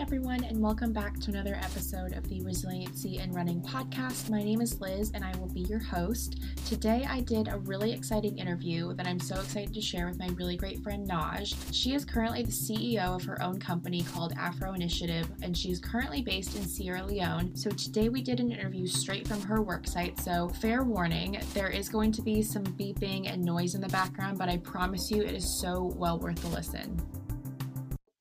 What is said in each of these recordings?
everyone, and welcome back to another episode of the Resiliency and Running podcast. My name is Liz, and I will be your host. Today, I did a really exciting interview that I'm so excited to share with my really great friend Naj. She is currently the CEO of her own company called Afro Initiative, and she's currently based in Sierra Leone. So, today we did an interview straight from her worksite. So, fair warning, there is going to be some beeping and noise in the background, but I promise you it is so well worth the listen.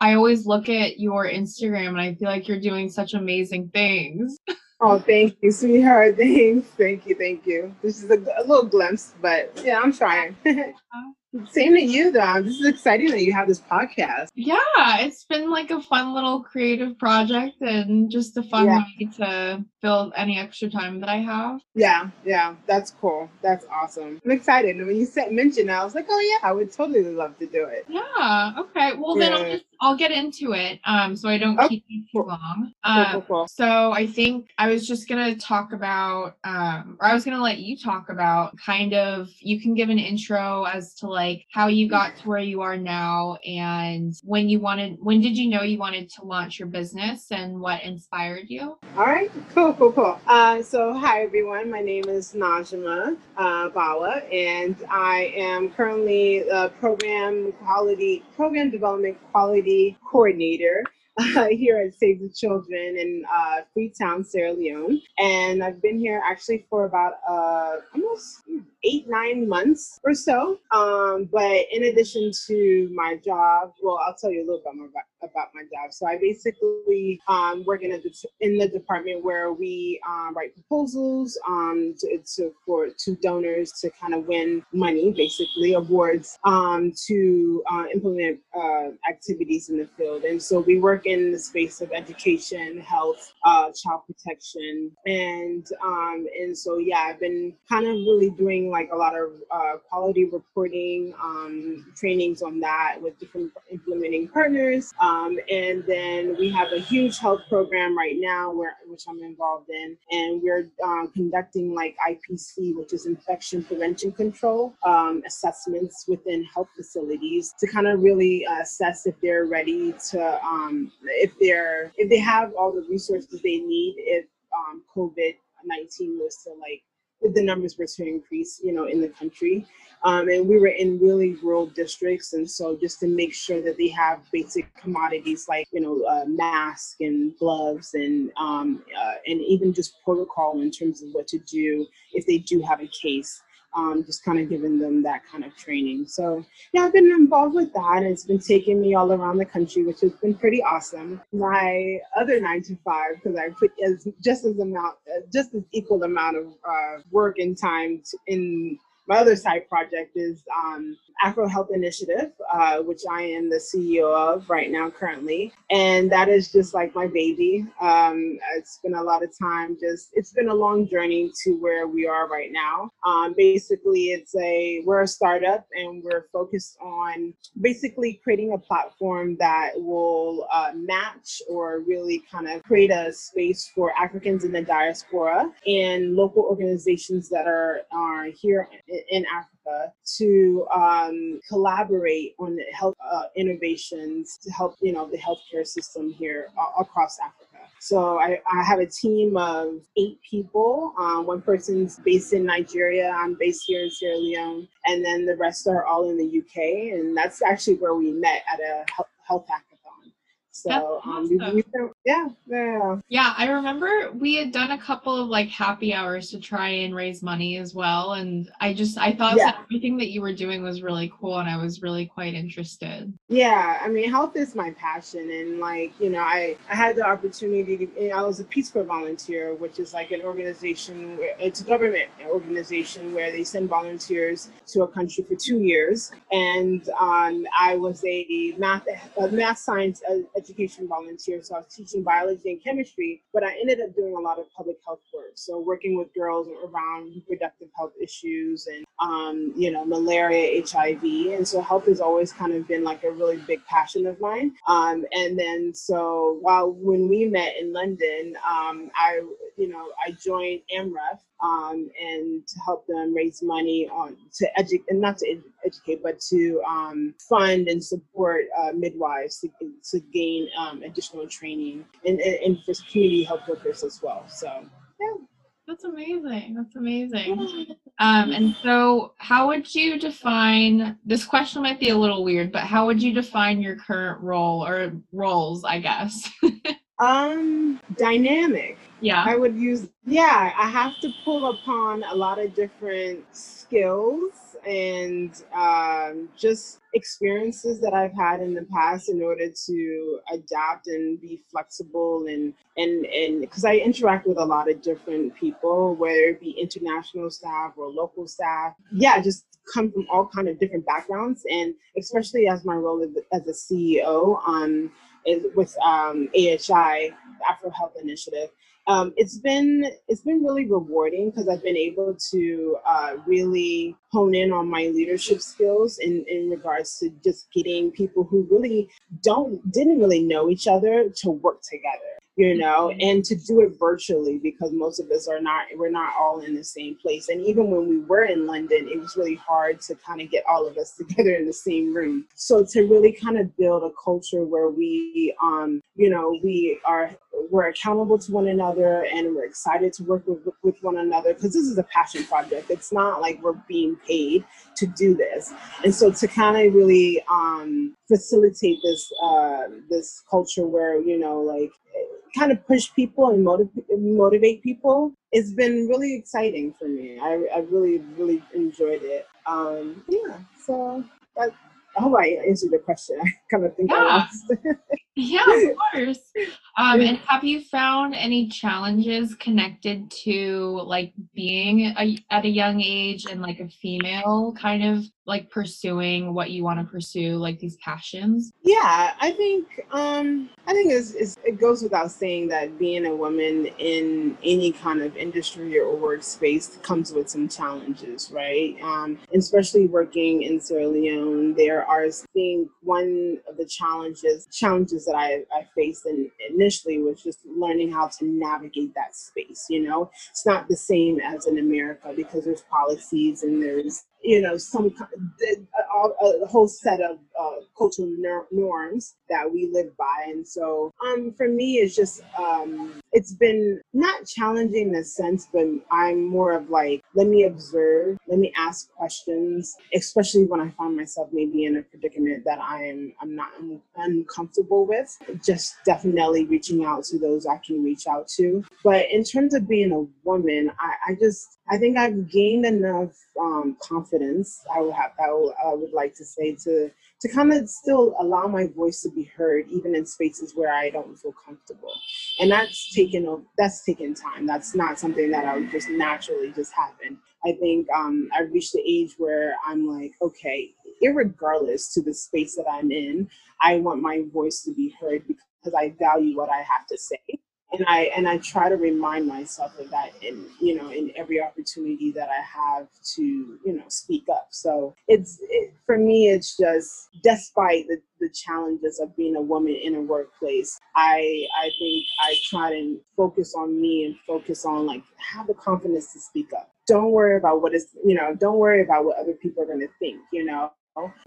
I always look at your Instagram and I feel like you're doing such amazing things. Oh, thank you, sweetheart. Thanks. Thank you. Thank you. This is a, a little glimpse, but yeah, I'm trying. Same to you, though. This is exciting that you have this podcast. Yeah, it's been like a fun little creative project and just a fun yeah. way to fill any extra time that I have. Yeah, yeah, that's cool. That's awesome. I'm excited. And when you said mention, I was like, oh yeah, I would totally love to do it. Yeah. Okay. Well, yeah. then I'll just I'll get into it. Um, so I don't keep you too long. Um, cool, cool, cool. so I think I was just gonna talk about, um, or I was gonna let you talk about kind of. You can give an intro as to like how you got to where you are now and when you wanted when did you know you wanted to launch your business and what inspired you all right cool cool cool uh, so hi everyone my name is najma uh, bawa and i am currently a program quality program development quality coordinator uh, here at Save the Children in uh, Freetown, Sierra Leone. And I've been here actually for about uh, almost eight, nine months or so. Um, but in addition to my job, well, I'll tell you a little bit more about, about my job. So I basically um, work in, a in the department where we um, write proposals um, to, to, for to donors to kind of win money, basically awards um, to uh, implement uh, activities in the field. And so we work in the space of education, health, uh, child protection, and um, and so yeah, I've been kind of really doing like a lot of uh, quality reporting um, trainings on that with different implementing partners. Um, and then we have a huge health program right now where which I'm involved in, and we're um, conducting like IPC, which is infection prevention control um, assessments within health facilities to kind of really uh, assess if they're ready to um, if they're if they have all the resources they need if um, COVID 19 was to like the numbers were to increase, you know, in the country. Um, and we were in really rural districts. And so just to make sure that they have basic commodities like, you know, uh, masks and gloves and, um, uh, and even just protocol in terms of what to do if they do have a case um, just kind of giving them that kind of training. So yeah, I've been involved with that. And it's been taking me all around the country, which has been pretty awesome. My other nine to five, because I put as just as amount, just as equal amount of uh, work and time in my other side project is um, Afro Health Initiative, uh, which I am the CEO of right now currently. And that is just like my baby. Um, it's been a lot of time, just, it's been a long journey to where we are right now. Um, basically, it's a, we're a startup and we're focused on basically creating a platform that will uh, match or really kind of create a space for Africans in the diaspora and local organizations that are, are here in Africa to um, collaborate on health uh, innovations to help, you know, the healthcare system here uh, across Africa. So I, I, have a team of eight people. Um, one person's based in Nigeria. I'm based here in Sierra Leone, and then the rest are all in the UK. And that's actually where we met at a health, hackathon. so um, awesome. we, we, yeah, yeah. Yeah, I remember we had done a couple of like happy hours to try and raise money as well. And I just I thought yeah. everything that you were doing was really cool and I was really quite interested. Yeah, I mean health is my passion and like, you know, I, I had the opportunity to I was a Peace Corps volunteer, which is like an organization where it's a government organization where they send volunteers to a country for two years. And um, I was a math a math science education volunteer, so I was teaching biology and chemistry, but I ended up doing a lot of public health work. So working with girls around reproductive health issues and, um, you know, malaria, HIV. And so health has always kind of been like a really big passion of mine. Um, and then so while when we met in London, um, I, you know, I joined AMREF um, and to help them raise money on to educate and not to ed- educate but to um, fund and support uh, midwives to, to gain um, additional training and, and, and for community health workers as well so yeah that's amazing. That's amazing. Um, and so, how would you define this question? Might be a little weird, but how would you define your current role or roles? I guess. um, dynamic. Yeah. I would use. Yeah, I have to pull upon a lot of different skills and um, just experiences that I've had in the past in order to adapt and be flexible and and and because I interact with a lot of different people, whether it be international staff or local staff. Yeah, just come from all kind of different backgrounds, and especially as my role as a CEO on with um, AHI Afro Health Initiative um, it's been it's been really rewarding because I've been able to uh, really hone in on my leadership skills in, in regards to just getting people who really don't didn't really know each other to work together you know and to do it virtually because most of us are not we're not all in the same place. And even when we were in london it was really hard to kind of get all of us together in the same room. So to really kind of build a culture where we um you know we are we're accountable to one another and we're excited to work with, with one another because this is a passion project. It's not like we're being paid to do this. And so to kind of really um facilitate this uh this culture where you know like kind of push people and motivate motivate people it's been really exciting for me i, I really really enjoyed it um yeah so that, I hope I answered the question. I kind of think yeah. yeah, of course. Um, and have you found any challenges connected to like being a, at a young age and like a female kind of like pursuing what you want to pursue, like these passions? Yeah, I think um, I think it's, it's, it goes without saying that being a woman in any kind of industry or workspace comes with some challenges, right? Um, especially working in Sierra Leone, there are I think one of the challenges challenges that I, I faced in, initially was just learning how to navigate that space. You know, it's not the same as in America because there's policies and there's you know some a, a whole set of uh, cultural norms that we live by. And so um for me it's just um it's been not challenging in a sense but i'm more of like let me observe let me ask questions especially when i find myself maybe in a predicament that i'm i'm not un- uncomfortable with. Just definitely reaching out to those i can reach out to but in terms of being a woman i, I just i think i've gained enough um, confidence i would have I would, I would like to say to to kind of still allow my voice to be heard even in spaces where I don't feel comfortable. And that's taken that's taken time. That's not something that I would just naturally just happen. I think um, I reached the age where I'm like, okay, regardless to the space that I'm in, I want my voice to be heard because I value what I have to say and I and I try to remind myself of that in you know in every opportunity that I have to you know speak up. So it's it, for me, it's just despite the, the challenges of being a woman in a workplace, I I think I try to focus on me and focus on like have the confidence to speak up. Don't worry about what is you know. Don't worry about what other people are going to think. You know,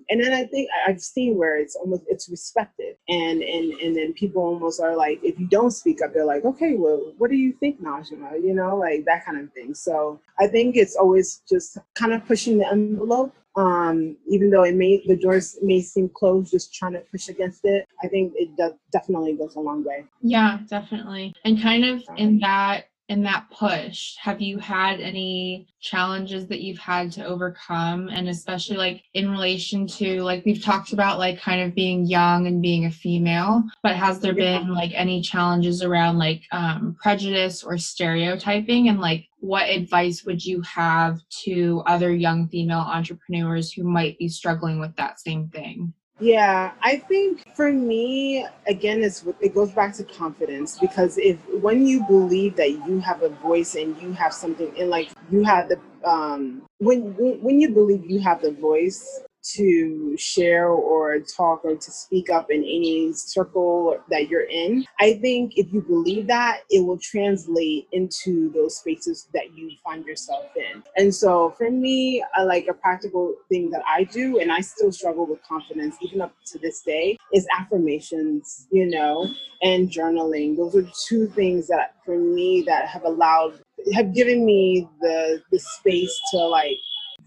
and then I think I've seen where it's almost it's respected, and and and then people almost are like, if you don't speak up, they're like, okay, well, what do you think, Najma? You know, like that kind of thing. So I think it's always just kind of pushing the envelope. Um, even though it may the doors may seem closed, just trying to push against it. I think it does definitely goes a long way. Yeah, definitely. And kind of in that in that push? Have you had any challenges that you've had to overcome? And especially like in relation to like we've talked about like kind of being young and being a female but has there been like any challenges around like um, prejudice or stereotyping? And like what advice would you have to other young female entrepreneurs who might be struggling with that same thing yeah, I think for me, again, it's it goes back to confidence because if when you believe that you have a voice and you have something, and like you have the um when when you believe you have the voice to share or talk or to speak up in any circle that you're in. I think if you believe that, it will translate into those spaces that you find yourself in. And so for me, I like a practical thing that I do, and I still struggle with confidence even up to this day, is affirmations, you know, and journaling. Those are two things that for me that have allowed have given me the the space to like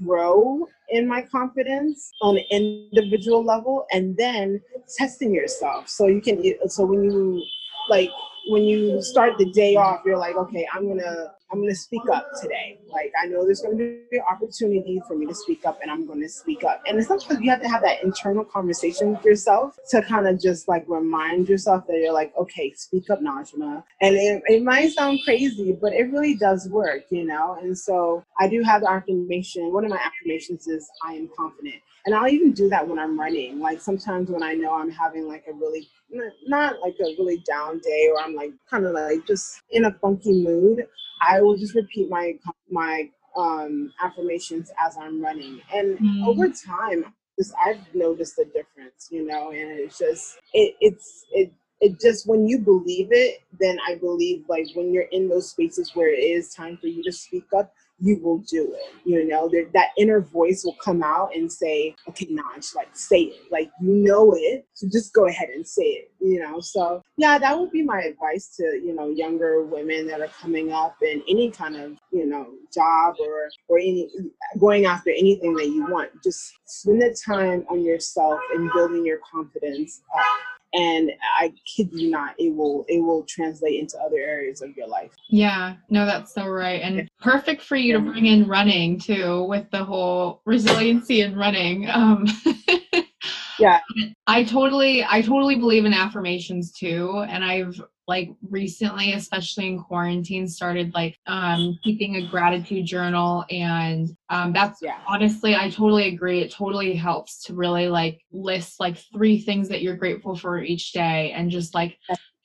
grow in my confidence on an individual level and then testing yourself. So you can so when you like when you start the day off you're like okay i'm gonna I'm going to speak up today. Like, I know there's going to be an opportunity for me to speak up, and I'm going to speak up. And sometimes you have to have that internal conversation with yourself to kind of just like remind yourself that you're like, okay, speak up, Najma. And it, it might sound crazy, but it really does work, you know? And so I do have the affirmation. One of my affirmations is, I am confident. And I'll even do that when I'm running. Like, sometimes when I know I'm having like a really not like a really down day or I'm like kind of like just in a funky mood, I will just repeat my my um, affirmations as I'm running, and mm. over time, just I've noticed a difference, you know, and it's just it it's it it just when you believe it, then I believe like when you're in those spaces where it is time for you to speak up, you will do it. You know, there, that inner voice will come out and say, okay, Naj, like say it. Like you know it. So just go ahead and say it, you know. So yeah, that would be my advice to, you know, younger women that are coming up in any kind of, you know, job or or any going after anything that you want. Just spend the time on yourself and building your confidence up and i kid you not it will it will translate into other areas of your life. Yeah no that's so right and perfect for you to bring in running too with the whole resiliency in running um. Yeah. I totally i totally believe in affirmations too and i've like recently especially in quarantine started like um keeping a gratitude journal and um that's yeah. honestly i totally agree it totally helps to really like list like three things that you're grateful for each day and just like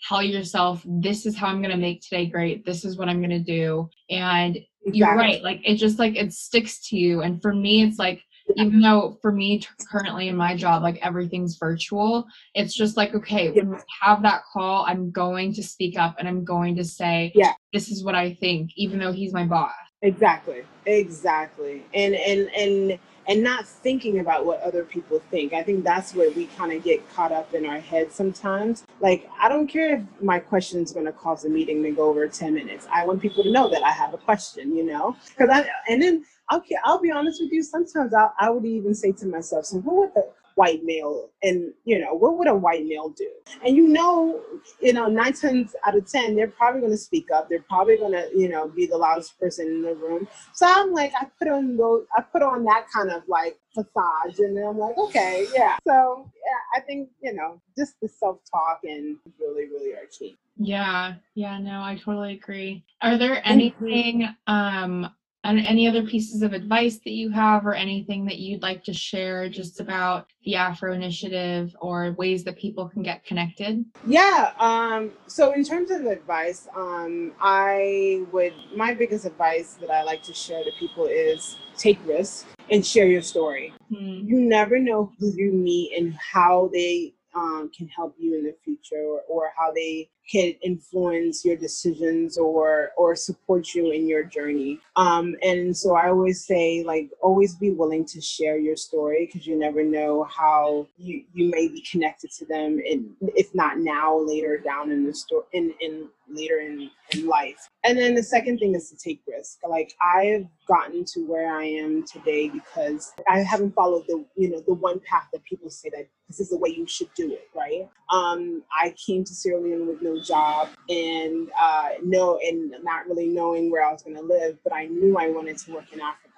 tell yourself this is how i'm going to make today great this is what i'm going to do and exactly. you're right like it just like it sticks to you and for me it's like even though for me currently in my job like everything's virtual it's just like okay when we have that call i'm going to speak up and i'm going to say yeah this is what i think even though he's my boss exactly exactly and and and and not thinking about what other people think. I think that's where we kind of get caught up in our head sometimes. Like, I don't care if my question is going to cause a meeting to go over 10 minutes. I want people to know that I have a question, you know? Because I, and then okay, I'll be honest with you. Sometimes I, I would even say to myself, so what would the white male and you know what would a white male do? And you know you know nine times out of ten they're probably going to speak up. They're probably going to you know be the loudest person in the room. So i'm like i put on those i put on that kind of like facade and i'm like okay yeah. So yeah i think you know just the self-talk and really really are key. Yeah yeah no i totally agree. Are there anything um and any other pieces of advice that you have or anything that you'd like to share just about the afro initiative or ways that people can get connected yeah um, so in terms of advice um, i would my biggest advice that i like to share to people is take risks and share your story mm. you never know who you meet and how they um, can help you in the future or, or how they can influence your decisions or or support you in your journey. Um, and so i always say like always be willing to share your story because you never know how you you may be connected to them and if not now later down in the story in in later in, in life. And then the second thing is to take risk. Like i've gotten to where i am today because i haven't followed the you know the one path that people say that this is the way you should do it right? Um i came to sierra leone with no job and uh, no, and not really knowing where I was going to live, but I knew I wanted to work in Africa.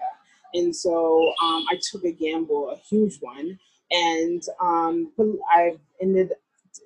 And so um, I took a gamble, a huge one, and um, I ended,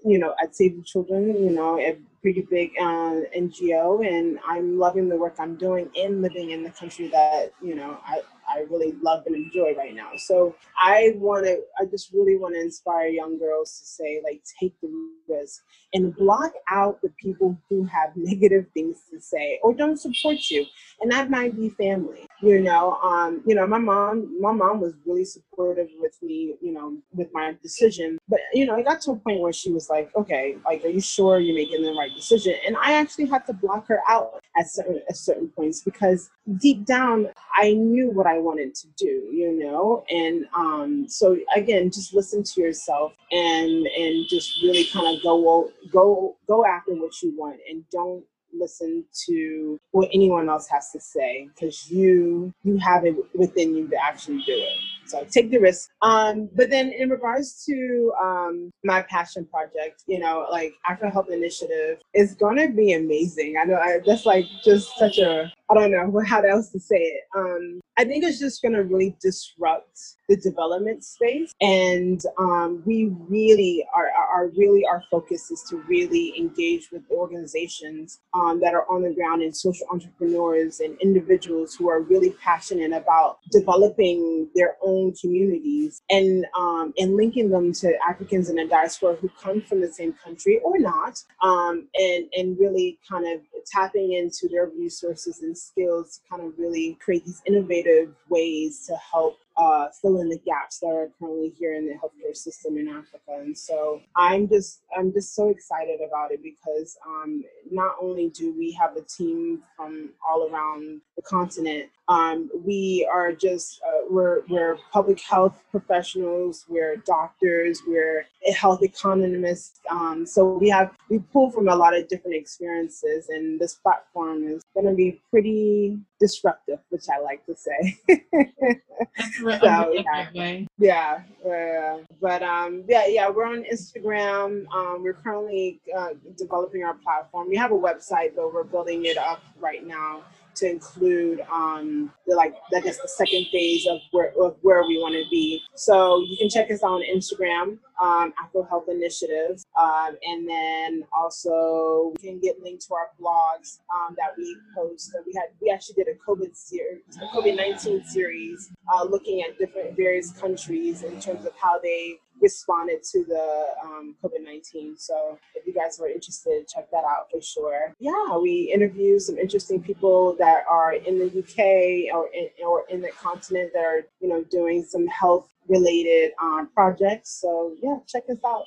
you know, at Save the Children, you know, a pretty big uh, NGO, and I'm loving the work I'm doing and living in the country that, you know, I, I really love and enjoy right now. So I want to, I just really want to inspire young girls to say, like, take the risk and block out the people who have negative things to say or don't support you. And that might be family, you know. Um, you know, my mom, my mom was really supportive with me, you know, with my decision. But you know, it got to a point where she was like, "Okay, like, are you sure you're making the right decision?" And I actually had to block her out at certain at certain points because deep down, I knew what I wanted to do, you know. And um, so again, just listen to yourself and and just really kind of go go go after what you want and don't listen to what anyone else has to say because you you have it within you to actually do it so take the risk um but then in regards to um my passion project you know like afro health initiative is gonna be amazing i know I, that's like just such a I don't know how else to say it. Um, I think it's just going to really disrupt the development space, and um, we really are, are really our focus is to really engage with organizations um, that are on the ground and social entrepreneurs and individuals who are really passionate about developing their own communities and um, and linking them to Africans in the diaspora who come from the same country or not, um, and and really kind of tapping into their resources and skills to kind of really create these innovative ways to help uh, fill in the gaps that are currently here in the healthcare system in Africa. And so I'm just I'm just so excited about it because um, not only do we have a team from all around the continent, um, we are just uh, we're we're public health professionals, we're doctors, we're health economists. Um, so we have we pull from a lot of different experiences, and this platform is going to be pretty disruptive, which I like to say. so, yeah. yeah, uh, but um, yeah, yeah, we're on Instagram. Um, we're currently uh, developing our platform. We have a website, but we're building it up right now to include um, the, like I guess the second phase of where of where we want to be. So you can check us out on Instagram, um, Afro Health Initiatives, um, and then also you can get linked to our blogs um, that we post. we had we actually did a COVID series, a COVID nineteen series, uh, looking at different various countries in terms of how they responded to the um, COVID 19. So if you guys were interested, check that out for sure. Yeah, we interview some interesting people that are in the UK or in, or in the continent that are, you know, doing some health related um, projects. So yeah, check us out.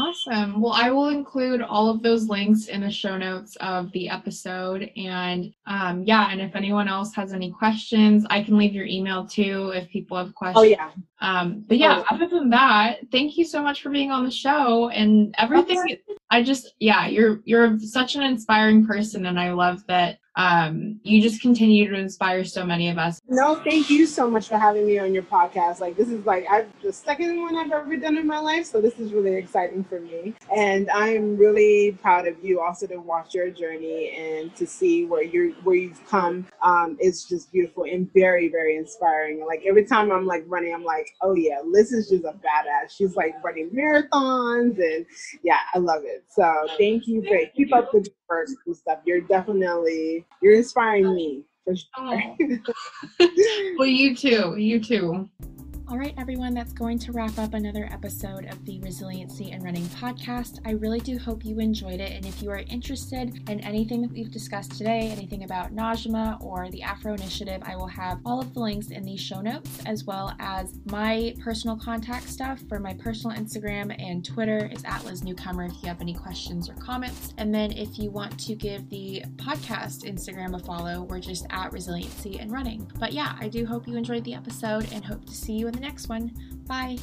Awesome. Well, I will include all of those links in the show notes of the episode. And um, yeah, and if anyone else has any questions, I can leave your email too if people have questions. Oh, yeah. Um, but yeah, oh. other than that, thank you so much for being on the show and everything. Okay. I just, yeah, you're you're such an inspiring person, and I love that um, you just continue to inspire so many of us. No, thank you so much for having me on your podcast. Like this is like I've the second one I've ever done in my life, so this is really exciting for me. And I'm really proud of you also to watch your journey and to see where you're where you've come. Um, it's just beautiful and very very inspiring. Like every time I'm like running, I'm like, oh yeah, Liz is just a badass. She's like running marathons and yeah, I love it. So thank you for keep up the and stuff. You're definitely you're inspiring me for sure. Oh. well, you too. You too. All right, everyone, that's going to wrap up another episode of the Resiliency and Running podcast. I really do hope you enjoyed it. And if you are interested in anything that we've discussed today, anything about Najma or the Afro Initiative, I will have all of the links in the show notes, as well as my personal contact stuff for my personal Instagram and Twitter is at Liz Newcomer if you have any questions or comments. And then if you want to give the podcast Instagram a follow, we're just at Resiliency and Running. But yeah, I do hope you enjoyed the episode and hope to see you in the next one. Bye.